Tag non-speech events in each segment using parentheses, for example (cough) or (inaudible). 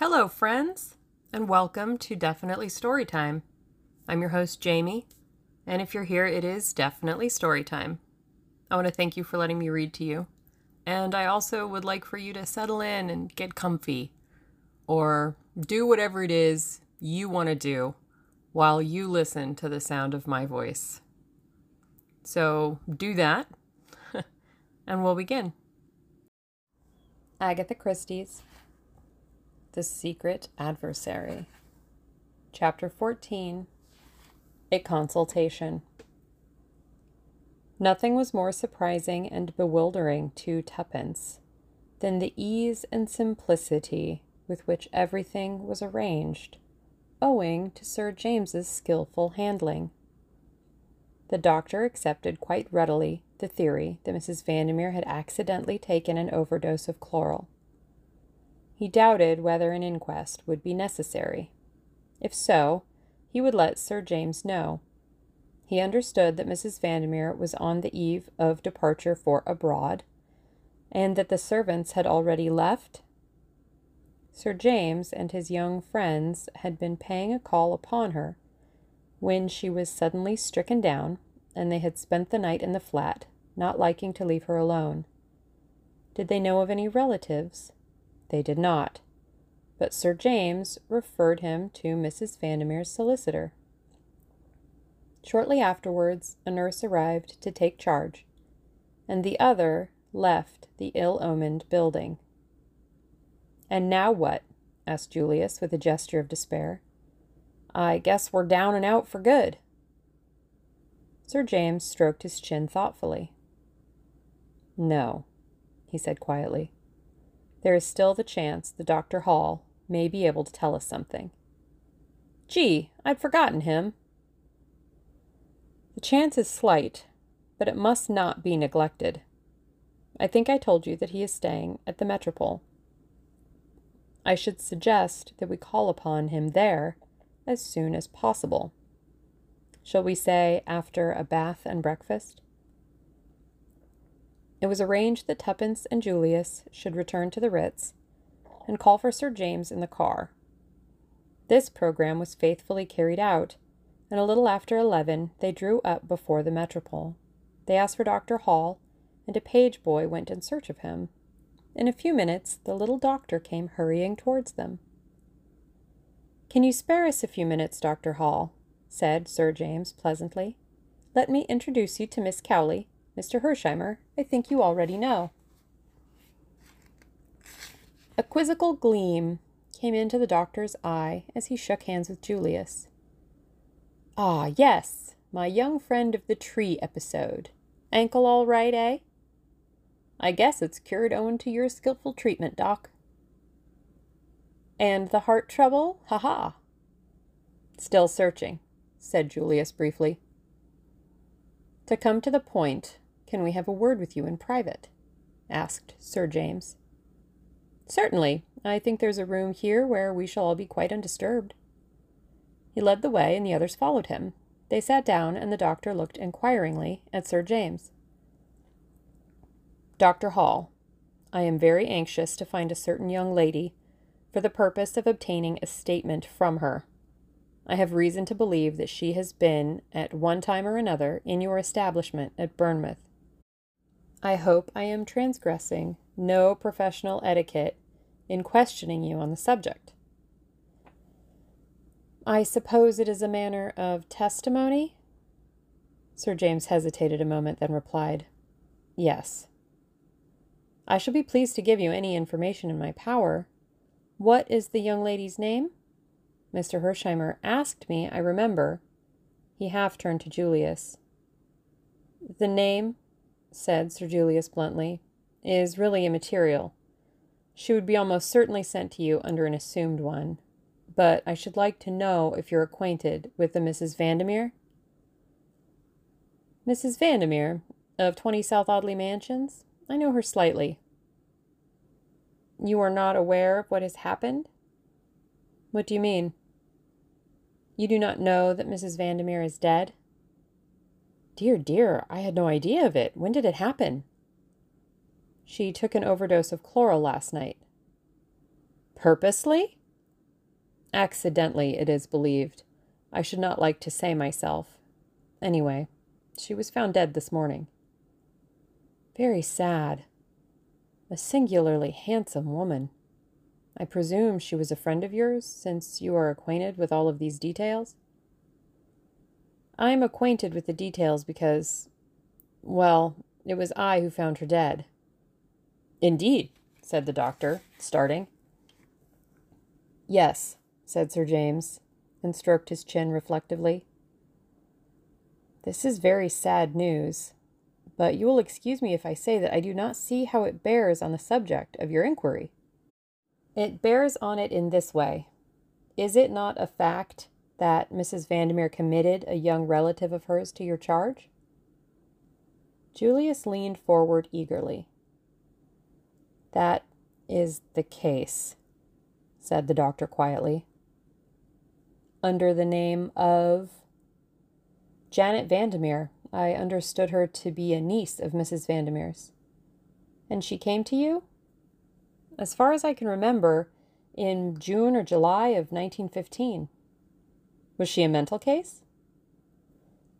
Hello, friends, and welcome to Definitely Storytime. I'm your host, Jamie, and if you're here, it is definitely storytime. I want to thank you for letting me read to you, and I also would like for you to settle in and get comfy, or do whatever it is you want to do while you listen to the sound of my voice. So do that, (laughs) and we'll begin. Agatha Christie's The Secret Adversary. Chapter 14 A Consultation. Nothing was more surprising and bewildering to Tuppence than the ease and simplicity with which everything was arranged, owing to Sir James's skilful handling. The doctor accepted quite readily the theory that Mrs. Vandermeer had accidentally taken an overdose of chloral. He doubted whether an inquest would be necessary. If so, he would let Sir James know. He understood that Mrs. Vandermeer was on the eve of departure for abroad, and that the servants had already left. Sir James and his young friends had been paying a call upon her when she was suddenly stricken down, and they had spent the night in the flat, not liking to leave her alone. Did they know of any relatives? They did not, but Sir James referred him to Mrs. Vandermeer's solicitor. Shortly afterwards, a nurse arrived to take charge, and the other left the ill omened building. And now what? asked Julius with a gesture of despair. I guess we're down and out for good. Sir James stroked his chin thoughtfully. No, he said quietly. There is still the chance that Dr. Hall may be able to tell us something. Gee, I'd forgotten him. The chance is slight, but it must not be neglected. I think I told you that he is staying at the Metropole. I should suggest that we call upon him there as soon as possible. Shall we say after a bath and breakfast? It was arranged that Tuppence and Julius should return to the Ritz and call for Sir James in the car. This program was faithfully carried out, and a little after eleven they drew up before the Metropole. They asked for Dr. Hall, and a page boy went in search of him. In a few minutes the little doctor came hurrying towards them. Can you spare us a few minutes, Dr. Hall? said Sir James pleasantly. Let me introduce you to Miss Cowley. Mr. Hersheimmer, I think you already know. A quizzical gleam came into the doctor's eye as he shook hands with Julius. Ah, yes, my young friend of the tree episode. Ankle all right, eh? I guess it's cured owing to your skilful treatment, Doc. And the heart trouble? Ha ha. Still searching said Julius briefly. To come to the point, can we have a word with you in private? asked Sir James. Certainly. I think there's a room here where we shall all be quite undisturbed. He led the way, and the others followed him. They sat down, and the doctor looked inquiringly at Sir James. Dr. Hall, I am very anxious to find a certain young lady for the purpose of obtaining a statement from her. I have reason to believe that she has been, at one time or another, in your establishment at Bournemouth. I hope I am transgressing no professional etiquette in questioning you on the subject. I suppose it is a manner of testimony? Sir James hesitated a moment, then replied, Yes. I shall be pleased to give you any information in my power. What is the young lady's name? Mr. Hersheimmer asked me, I remember. He half turned to Julius. The name, said Sir Julius bluntly, is really immaterial. She would be almost certainly sent to you under an assumed one. But I should like to know if you're acquainted with the Mrs. Vandermeer? Mrs. Vandermeer, of 20 South Audley Mansions? I know her slightly. You are not aware of what has happened? What do you mean? You do not know that Mrs. Vandermeer is dead? Dear, dear, I had no idea of it. When did it happen? She took an overdose of chloral last night. Purposely? Accidentally, it is believed. I should not like to say myself. Anyway, she was found dead this morning. Very sad. A singularly handsome woman. I presume she was a friend of yours, since you are acquainted with all of these details? I am acquainted with the details because, well, it was I who found her dead. Indeed, said the doctor, starting. Yes, said Sir James, and stroked his chin reflectively. This is very sad news, but you will excuse me if I say that I do not see how it bears on the subject of your inquiry. It bears on it in this way. Is it not a fact that Mrs. Vandermeer committed a young relative of hers to your charge? Julius leaned forward eagerly. That is the case, said the doctor quietly. Under the name of Janet Vandermeer. I understood her to be a niece of Mrs. Vandermeer's. And she came to you? As far as I can remember, in June or July of 1915. Was she a mental case?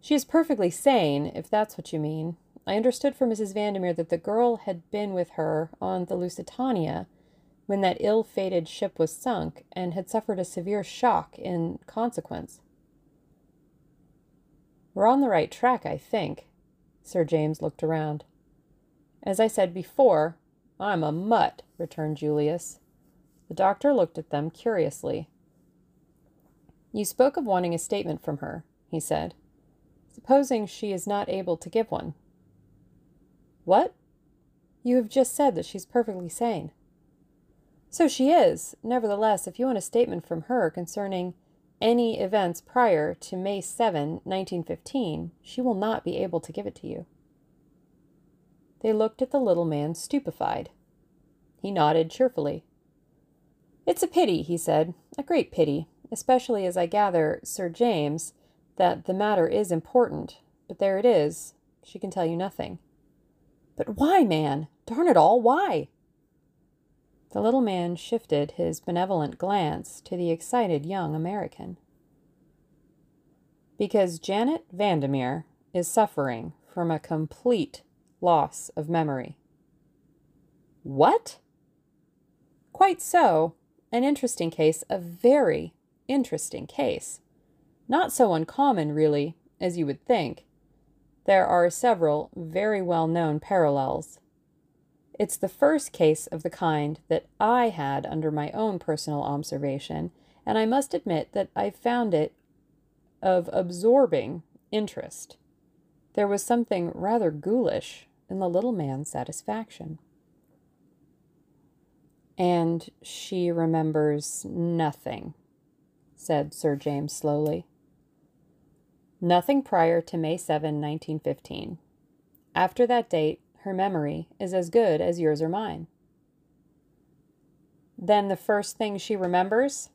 She is perfectly sane, if that's what you mean. I understood from Mrs. Vandermeer that the girl had been with her on the Lusitania when that ill fated ship was sunk and had suffered a severe shock in consequence. We're on the right track, I think. Sir James looked around. As I said before, I'm a mutt, returned Julius. The doctor looked at them curiously. You spoke of wanting a statement from her, he said. Supposing she is not able to give one. What? You have just said that she's perfectly sane. So she is. Nevertheless, if you want a statement from her concerning any events prior to May 7, 1915, she will not be able to give it to you. They looked at the little man stupefied. He nodded cheerfully. It's a pity, he said, a great pity especially as I gather, Sir James, that the matter is important. But there it is. She can tell you nothing. But why, man? Darn it all, why? The little man shifted his benevolent glance to the excited young American. Because Janet Vandermeer is suffering from a complete loss of memory. What? Quite so. An interesting case, a very interesting case. Not so uncommon, really, as you would think. There are several very well known parallels. It's the first case of the kind that I had under my own personal observation, and I must admit that I found it of absorbing interest. There was something rather ghoulish in the little man's satisfaction. And she remembers nothing, said Sir James slowly. Nothing prior to May 7, 1915. After that date, her memory is as good as yours or mine. Then the first thing she remembers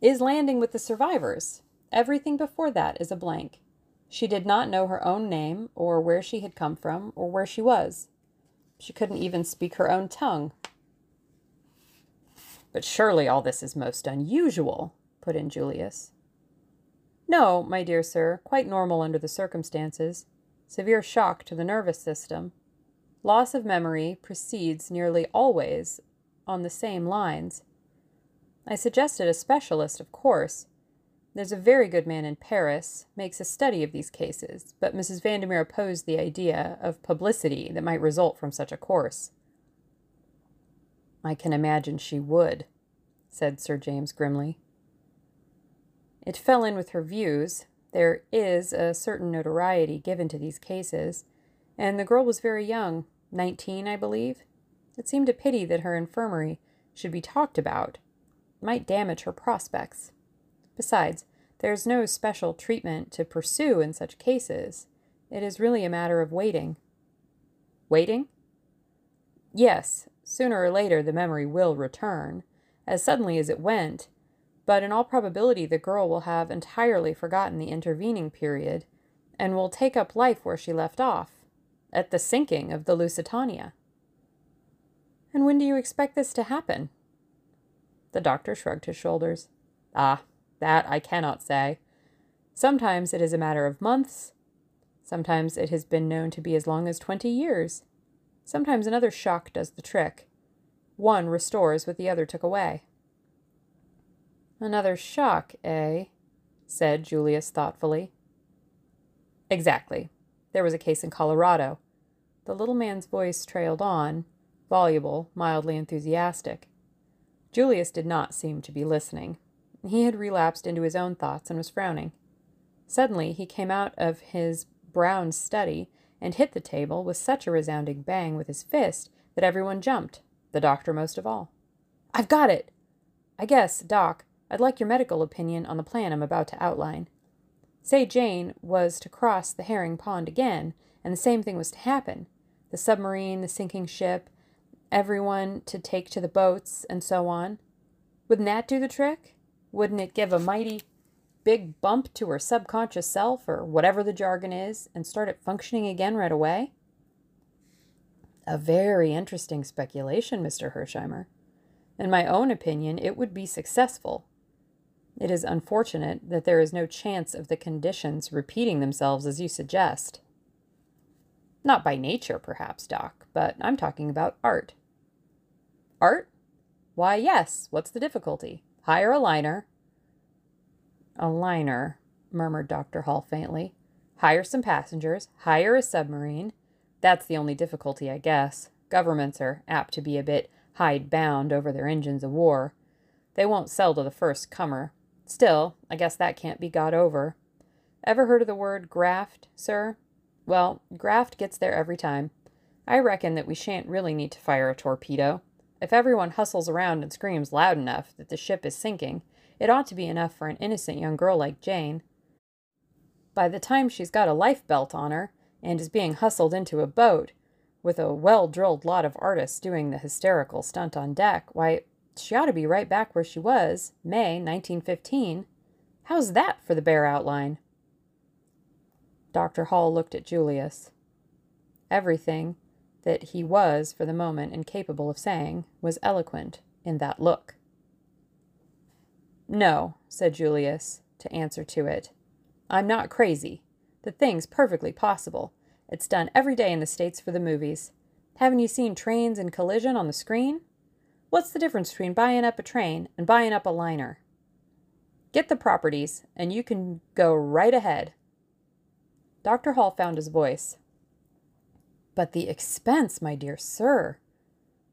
is landing with the survivors. Everything before that is a blank. She did not know her own name, or where she had come from, or where she was. She couldn't even speak her own tongue. But surely all this is most unusual, put in Julius. No, my dear sir, quite normal under the circumstances. Severe shock to the nervous system. Loss of memory proceeds nearly always on the same lines. I suggested a specialist, of course. There's a very good man in Paris, makes a study of these cases, but Mrs. Vandermeer opposed the idea of publicity that might result from such a course. I can imagine she would, said Sir James grimly. It fell in with her views. There is a certain notoriety given to these cases, and the girl was very young, nineteen, I believe. It seemed a pity that her infirmary should be talked about. It might damage her prospects. Besides, there is no special treatment to pursue in such cases. It is really a matter of waiting. Waiting? Yes, sooner or later the memory will return. As suddenly as it went, but in all probability the girl will have entirely forgotten the intervening period and will take up life where she left off, at the sinking of the Lusitania. And when do you expect this to happen? The doctor shrugged his shoulders. Ah, that I cannot say. Sometimes it is a matter of months. Sometimes it has been known to be as long as twenty years. Sometimes another shock does the trick. One restores what the other took away. Another shock, eh? said Julius thoughtfully. Exactly. There was a case in Colorado. The little man's voice trailed on, voluble, mildly enthusiastic. Julius did not seem to be listening. He had relapsed into his own thoughts and was frowning. Suddenly he came out of his brown study and hit the table with such a resounding bang with his fist that everyone jumped, the doctor most of all. I've got it! I guess, Doc, I'd like your medical opinion on the plan I'm about to outline. Say Jane was to cross the herring pond again, and the same thing was to happen the submarine, the sinking ship, everyone to take to the boats, and so on. Wouldn't that do the trick? Wouldn't it give a mighty big bump to her subconscious self, or whatever the jargon is, and start it functioning again right away? A very interesting speculation, Mr. Hersheimmer. In my own opinion, it would be successful, it is unfortunate that there is no chance of the conditions repeating themselves as you suggest. Not by nature, perhaps, Doc, but I'm talking about art. Art? Why, yes. What's the difficulty? Hire a liner. A liner, murmured Dr. Hall faintly. Hire some passengers. Hire a submarine. That's the only difficulty, I guess. Governments are apt to be a bit hide-bound over their engines of war. They won't sell to the first comer, Still, I guess that can't be got over. Ever heard of the word graft, sir? Well, graft gets there every time. I reckon that we shan't really need to fire a torpedo. If everyone hustles around and screams loud enough that the ship is sinking, it ought to be enough for an innocent young girl like Jane. By the time she's got a life belt on her and is being hustled into a boat, with a well drilled lot of artists doing the hysterical stunt on deck, why, she ought to be right back where she was, May 1915. How's that for the bare outline? Dr. Hall looked at Julius. Everything that he was, for the moment, incapable of saying was eloquent in that look. No, said Julius, to answer to it. I'm not crazy. The thing's perfectly possible. It's done every day in the States for the movies. Haven't you seen trains in collision on the screen? What's the difference between buying up a train and buying up a liner? Get the properties, and you can go right ahead. Dr. Hall found his voice. But the expense, my dear sir.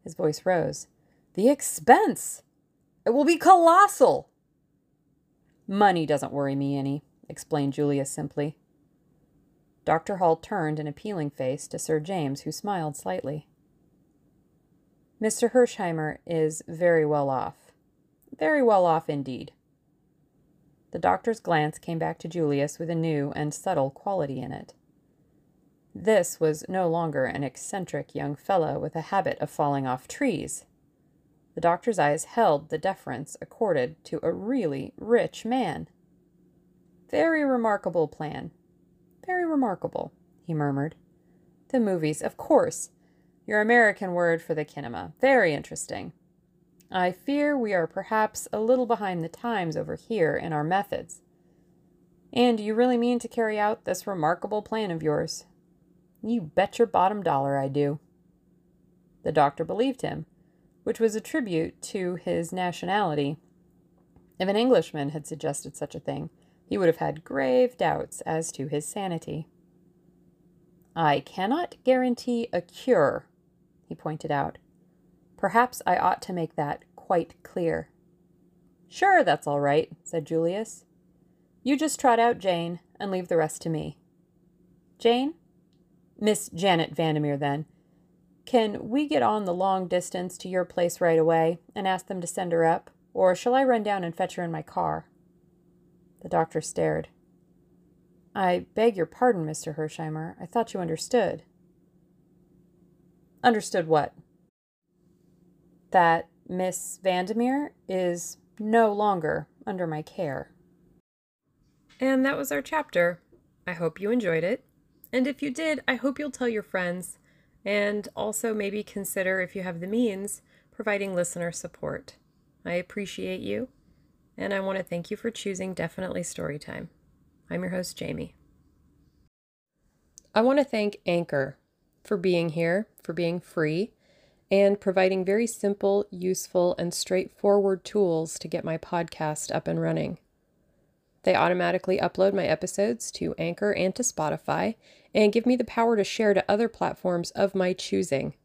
His voice rose. The expense! It will be colossal! Money doesn't worry me any, explained Julius simply. Dr. Hall turned an appealing face to Sir James, who smiled slightly. Mr. Hersheimmer is very well off. Very well off indeed. The doctor's glance came back to Julius with a new and subtle quality in it. This was no longer an eccentric young fellow with a habit of falling off trees. The doctor's eyes held the deference accorded to a really rich man. Very remarkable plan. Very remarkable, he murmured. The movies, of course. Your American word for the kinema. Very interesting. I fear we are perhaps a little behind the times over here in our methods. And you really mean to carry out this remarkable plan of yours? You bet your bottom dollar I do. The doctor believed him, which was a tribute to his nationality. If an Englishman had suggested such a thing, he would have had grave doubts as to his sanity. I cannot guarantee a cure, he pointed out. Perhaps I ought to make that quite clear. Sure, that's all right, said Julius. You just trot out Jane and leave the rest to me. Jane? Miss Janet Vandermeer, then. Can we get on the long distance to your place right away and ask them to send her up, or shall I run down and fetch her in my car? The doctor stared. I beg your pardon, Mr. Hersheimmer. I thought you understood. Understood what? That Miss Vandermeer is no longer under my care. And that was our chapter. I hope you enjoyed it. And if you did, I hope you'll tell your friends and also maybe consider, if you have the means, providing listener support. I appreciate you, and I want to thank you for choosing Definitely Storytime. I'm your host, Jamie. I want to thank Anchor for being here, for being free, and providing very simple, useful, and straightforward tools to get my podcast up and running. They automatically upload my episodes to Anchor and to Spotify and give me the power to share to other platforms of my choosing.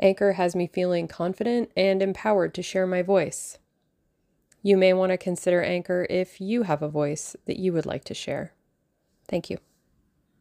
Anchor has me feeling confident and empowered to share my voice. You may want to consider Anchor if you have a voice that you would like to share. Thank you.